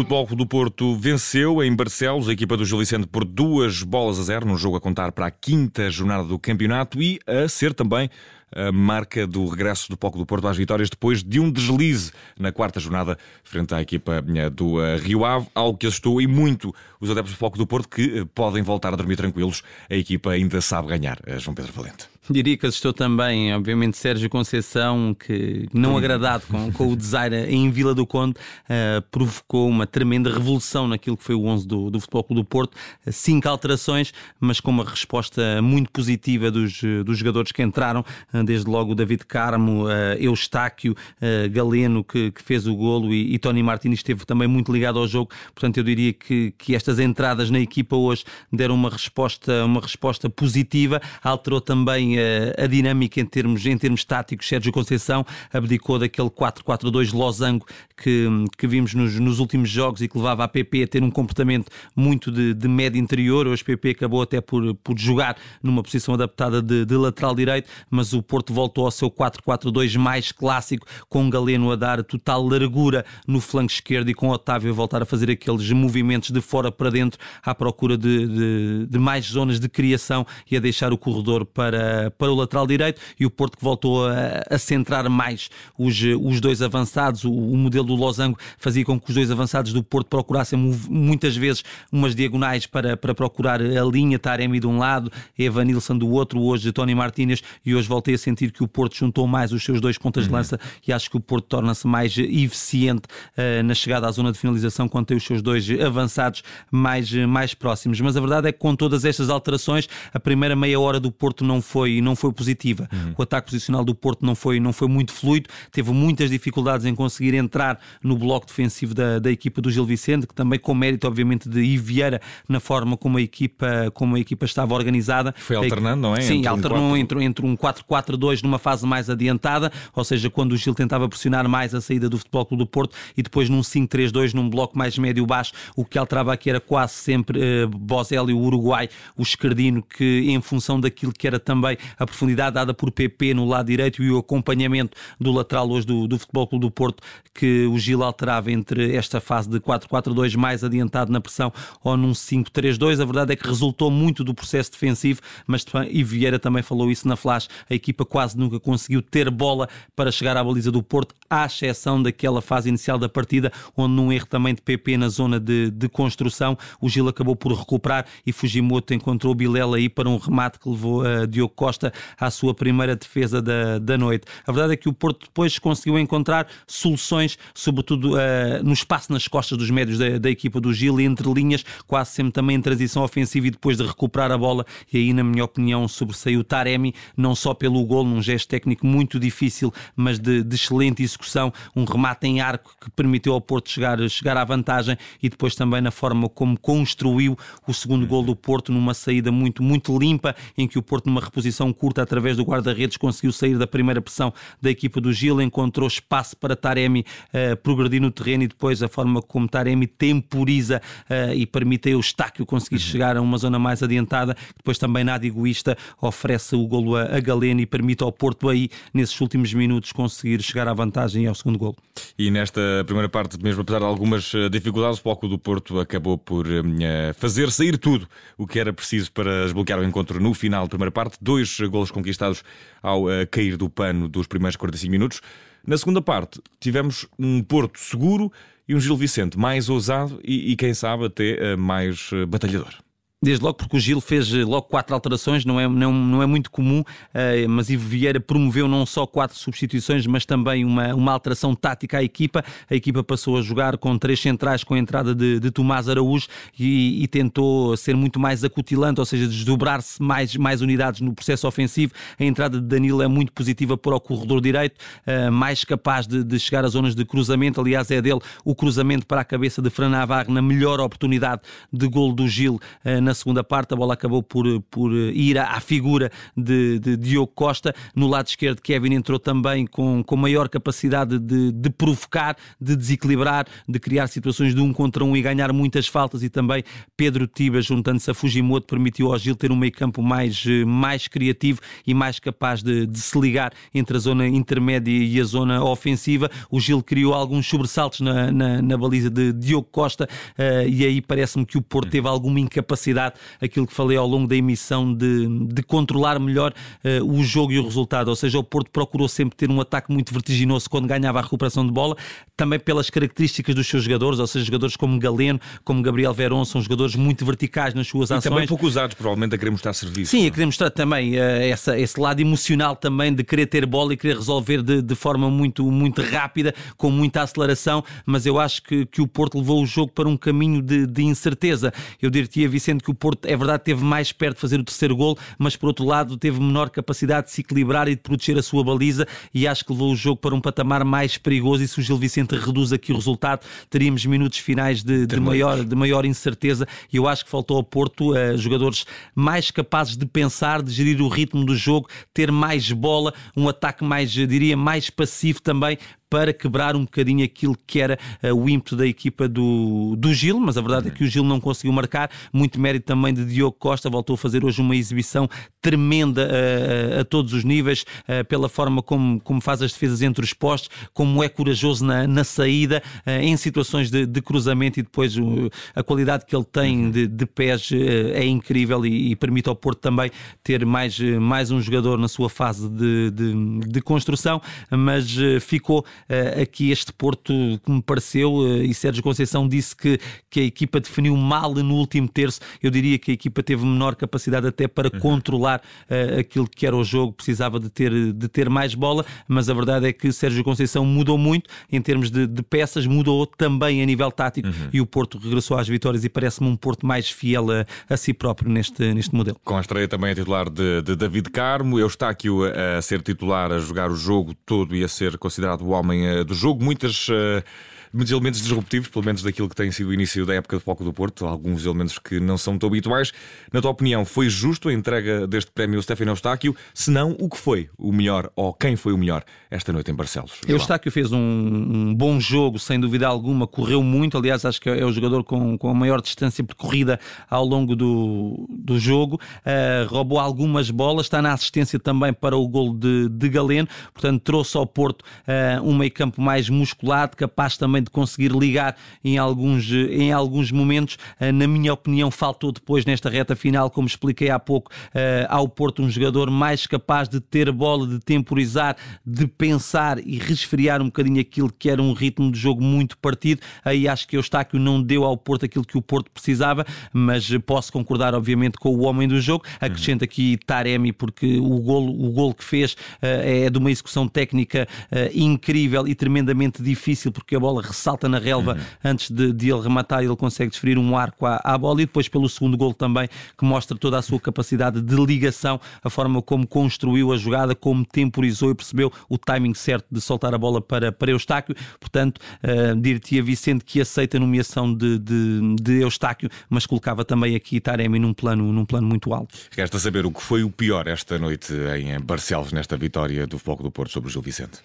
Futebol do Porto venceu em Barcelos a equipa do Gil Vicente por duas bolas a zero, num jogo a contar para a quinta jornada do campeonato e a ser também a marca do regresso do Palco do Porto às vitórias depois de um deslize na quarta jornada frente à equipa eh, do eh, Rio Ave, algo que assustou e muito os adeptos do Palco do Porto que eh, podem voltar a dormir tranquilos. A equipa ainda sabe ganhar. João Pedro Valente. Diria que assustou também, obviamente, Sérgio Conceição, que não agradado com, com o design em Vila do Conde, uh, provocou uma tremenda revolução naquilo que foi o 11 do, do Futebol Clube do Porto. Cinco alterações, mas com uma resposta muito positiva dos, dos jogadores que entraram, uh, desde logo David Carmo, uh, Eustáquio, Galeno, que, que, fez o golo, e, e Tony Martins esteve também muito ligado ao jogo. Portanto, eu diria que, que estas entradas na equipa hoje deram uma resposta, uma resposta positiva, alterou também a dinâmica em termos, em termos táticos. Sérgio Conceição abdicou daquele 4-4-2 losango que, que vimos nos, nos, últimos jogos e que levava a PP a ter um comportamento muito de, de médio interior. Hoje PP acabou até por, por jogar numa posição adaptada de, de lateral direito, mas o Porto voltou ao seu 4-4-2 mais clássico, com Galeno a dar total largura no flanco esquerdo e com Otávio a voltar a fazer aqueles movimentos de fora para dentro à procura de, de, de mais zonas de criação e a deixar o corredor para, para, o lateral direito e o Porto que voltou a, a centrar mais os, os dois avançados. O, o, modelo do Losango fazia com que os dois avançados do Porto procurassem muitas vezes umas diagonais para, para procurar a linha, Taremi de um lado, Eva Nilsson do outro, hoje Tony Martínez, e hoje voltei a sentir que o Porto juntou mais os seus dois pontas de uhum. lança e acho que o Porto torna-se mais eficiente uh, na chegada à zona de finalização quando tem os seus dois avançados mais, mais próximos. Mas a verdade é que com todas estas alterações, a primeira meia hora do Porto não foi não foi positiva. Uhum. O ataque posicional do Porto não foi, não foi muito fluido, teve muitas dificuldades em conseguir entrar no bloco defensivo da, da equipa do Gil Vicente, que também com mérito, obviamente, de Ivieira na forma como a equipa, como a equipa estava organizada. Foi alternando, não é? Sim, entre alternou um entre, entre um 4-4-2 numa fase mais adiantada, ou seja, quando o Gil tentava pressionar mais a saída do Futebol Clube do Porto e depois num 5-3-2, num bloco mais médio-baixo, o que alterava aqui era quase sempre uh, Bozelli, o Uruguai, o esquerdino, que em função daquilo que era também a profundidade dada por PP no lado direito e o acompanhamento do lateral hoje do, do Futebol Clube do Porto que o Gil alterava entre esta fase de 4-4-2 mais adiantado na pressão ou num 5-3-2. A verdade é que resultou muito do processo defensivo, mas e Vieira também falou isso na flash. A equipa quase nunca conseguiu ter bola para chegar à baliza do Porto, à exceção daquela fase inicial da partida, onde num erro também de PP na zona de, de construção, o Gil acabou por recuperar e Fujimoto encontrou Bilela aí para um remate que levou a Diogo Costa à sua primeira defesa da, da noite. A verdade é que o Porto depois conseguiu encontrar soluções, sobretudo uh, no espaço nas costas dos médios da, da equipa do Gil e entre linhas, quase sempre também em transição ofensiva e depois de recuperar a bola. E aí, na minha opinião, sobressaiu Taremi, não só pelo gol, num gesto técnico muito difícil, mas de, de excelente execução, um remate em arco que permitiu ao Porto chegar, chegar à vantagem e depois também na forma como construiu o segundo gol do Porto numa saída muito, muito limpa, em que o Porto, numa reposição curta, através do guarda-redes, conseguiu sair da primeira pressão da equipa do Gil, encontrou espaço para Taremi uh, progredir no terreno e depois a forma como Taremi temporiza uh, e permite a Eustáquio conseguir uhum. chegar a uma zona mais adiantada, depois também nada egoísta oferece o golo a, a Galeno e permite ao Porto aí, nesses últimos minutos, conseguir chegar à vantagem e ao segundo golo. E nesta primeira parte, mesmo apesar de algumas eh, dificuldades, o Palco do Porto acabou por uh, fazer sair tudo o que era preciso para desbloquear o encontro no final da primeira parte. Dois golos conquistados ao uh, cair do pano dos primeiros 45 minutos. Na segunda parte, tivemos um Porto seguro e um Gil Vicente mais ousado e, e quem sabe, até uh, mais uh, batalhador. Desde logo porque o Gil fez eh, logo quatro alterações, não é, não, não é muito comum, uh, mas Ivo Vieira promoveu não só quatro substituições, mas também uma, uma alteração tática à equipa. A equipa passou a jogar com três centrais com a entrada de, de Tomás Araújo e, e, tentou ser muito mais acutilante, ou seja, desdobrar-se mais, mais unidades no processo ofensivo. A entrada de Danilo é muito positiva para o corredor direito, uh, mais capaz de, de, chegar às zonas de cruzamento. Aliás, é dele o cruzamento para a cabeça de Fran Navarre na melhor oportunidade de gol do Gil uh, na segunda parte. A bola acabou por, por ir à, figura de, de, Diogo Costa. No lado esquerdo, Kevin entrou também com, com maior capacidade de, de provocar, de desequilibrar, de criar situações de um contra um e ganhar muitas faltas. E também Pedro Tiba, juntando-se a Fujimoto, permitiu ao Gil ter um meio campo mais, mais criativo e mais capaz de, de se ligar entre a zona intermédia e a zona ofensiva. O Gil criou alguns sobressaltos na, na, na baliza de Diogo Costa uh, e aí parece-me que o Porto teve alguma incapacidade, aquilo que falei ao longo da emissão, de, de controlar melhor uh, o jogo e o resultado. Ou seja, o Porto procurou sempre ter um ataque muito vertiginoso quando ganhava a recuperação de bola, também pelas características dos seus jogadores, ou seja, jogadores como Galeno, como Gabriel Verón, são jogadores muito verticais nas suas e ações. também pouco usados, provavelmente, a querer mostrar serviço. Sim, a querer mostrar também uh, essa, esse lado emocional também de querer ter bola e querer resolver de, de forma muito, muito rápida, com muita aceleração, mas eu acho que, que o Porto levou o jogo para um caminho de, de incerteza. Eu diria, Vicente, que o Porto, é verdade, teve mais perto de fazer o terceiro gol, mas por outro lado teve menor capacidade de se equilibrar e de proteger a sua baliza e acho que levou o jogo para um patamar mais perigoso e se o Gil Vicente reduz aqui o resultado, teríamos minutos finais de, de maior, de maior incerteza. E eu acho que faltou ao Porto uh, jogadores mais capazes de pensar, de gerir o ritmo do jogo, ter mais bola, um ataque mais, diria, mais passivo também, para quebrar um bocadinho aquilo que era uh, o ímpeto da equipa do, do Gil, mas a verdade é que o Gil não conseguiu marcar. Muito mérito também de Diogo Costa, voltou a fazer hoje uma exibição tremenda uh, a todos os níveis, uh, pela forma como, como faz as defesas entre os postos, como é corajoso na, na saída, em situações de, de, cruzamento e depois a qualidade que ele tem de, de pés é incrível e, e, permite ao Porto também ter mais, mais um jogador na sua fase de, de, de construção, mas ficou aqui este Porto que me pareceu, uh, e Sérgio Conceição disse que, que a equipa definiu mal no último terço. Eu diria que a equipa teve menor capacidade até para uhum. controlar uh, aquilo que era o jogo, precisava de ter, de ter mais bola, mas a verdade é que Sérgio Conceição mudou muito em termos de, de peças, mudou também a nível tático uhum. e o Porto regressou às vitórias e parece-me um Porto mais fiel a, a, si próprio neste, neste modelo. Com a estreia também a titular de, de David Carmo, eu está aqui a, a ser titular, a jogar o jogo todo e a ser considerado o homem uh, do jogo. Muitas. Uh, muitos elementos disruptivos, pelo menos daquilo que tem sido o início da época de Foco do Porto, alguns elementos que não são tão habituais. Na tua opinião, foi justo a entrega deste prémio Stefano Eustáquio? Se não, o que foi o melhor ou quem foi o melhor esta noite em Barcelos? Eustáquio fez um, um, bom jogo, sem dúvida alguma, correu muito. Aliás, acho que é o jogador com, com a maior distância percorrida ao longo do, do jogo. Uh, roubou algumas bolas, está na assistência também para o gol de, de Galeno, portanto, trouxe ao Porto uh, um meio campo mais musculado, capaz também de conseguir ligar em alguns, em alguns momentos. Uh, na minha opinião, faltou depois nesta reta final, como expliquei há pouco, ao Porto um jogador mais capaz de ter bola, de temporizar, de pensar e resfriar um bocadinho aquilo que era um ritmo de jogo muito partido. Aí acho que o Eustáquio não deu ao Porto aquilo que o Porto precisava, mas posso concordar, obviamente, com o homem do jogo. Acrescento aqui Taremi, porque o golo, o golo que fez é de uma execução técnica incrível e tremendamente difícil, porque a bola ressalta na relva uhum. antes de, de, ele rematar, ele consegue desferir um arco à, à, bola e depois pelo segundo gol também, que mostra toda a sua capacidade de ligação, a forma como construiu a jogada, como temporizou e percebeu o timing certo de soltar a bola para, para Eustáquio. Portanto, uh, dir-te a Vicente que aceita a nomeação de, de, de Eustáquio, mas colocava também aqui Taremi num plano, num plano muito alto. Resta saber o que foi o pior esta noite em Barcelos, nesta vitória do Foco do Porto sobre o Gil Vicente.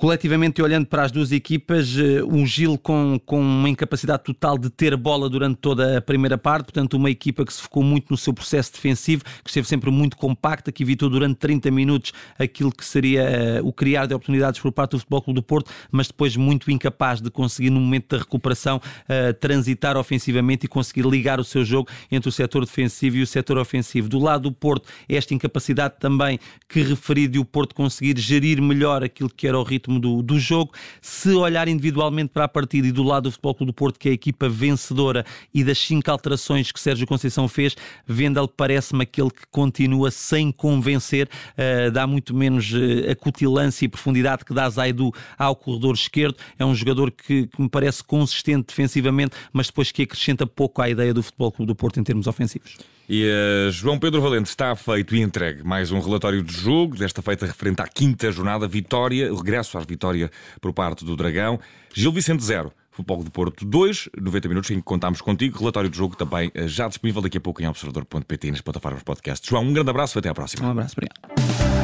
Coletivamente, olhando para as duas equipas, eh, um Gil com, com uma incapacidade total de ter bola durante toda a primeira parte, portanto, uma equipa que se focou muito no seu processo defensivo, que esteve sempre muito compacta, que evitou durante 30 minutos aquilo que seria uh, o criar de oportunidades por parte do Futebol Clube do Porto, mas depois muito incapaz de conseguir, no momento da recuperação, uh, transitar ofensivamente e conseguir ligar o seu jogo entre o setor defensivo e o setor ofensivo. Do lado do Porto, esta incapacidade também que referi de o Porto conseguir gerir melhor aquilo que era o ritmo ritmo do, do jogo. Se olhar individualmente para a partida e do lado do Futebol Clube do Porto, que é a equipa vencedora e das cinco alterações que Sérgio Conceição fez, Vendel parece-me aquele que continua sem convencer, uh, dá muito menos uh, acutilância e profundidade que dá Zaidu ao corredor esquerdo. É um jogador que, que me parece consistente defensivamente, mas depois que acrescenta pouco à ideia do Futebol Clube do Porto em termos ofensivos. E uh, João Pedro Valente está feito e entregue mais um relatório de jogo, desta feita referente à quinta jornada, vitória, regresso à vitória por parte do Dragão. Gil Vicente 0, Futebol do Porto 2, 90 minutos em que contámos contigo. Relatório do jogo também já disponível daqui a pouco em observador.pt nas plataformas podcast. João, um grande abraço e até à próxima. Um abraço, obrigado.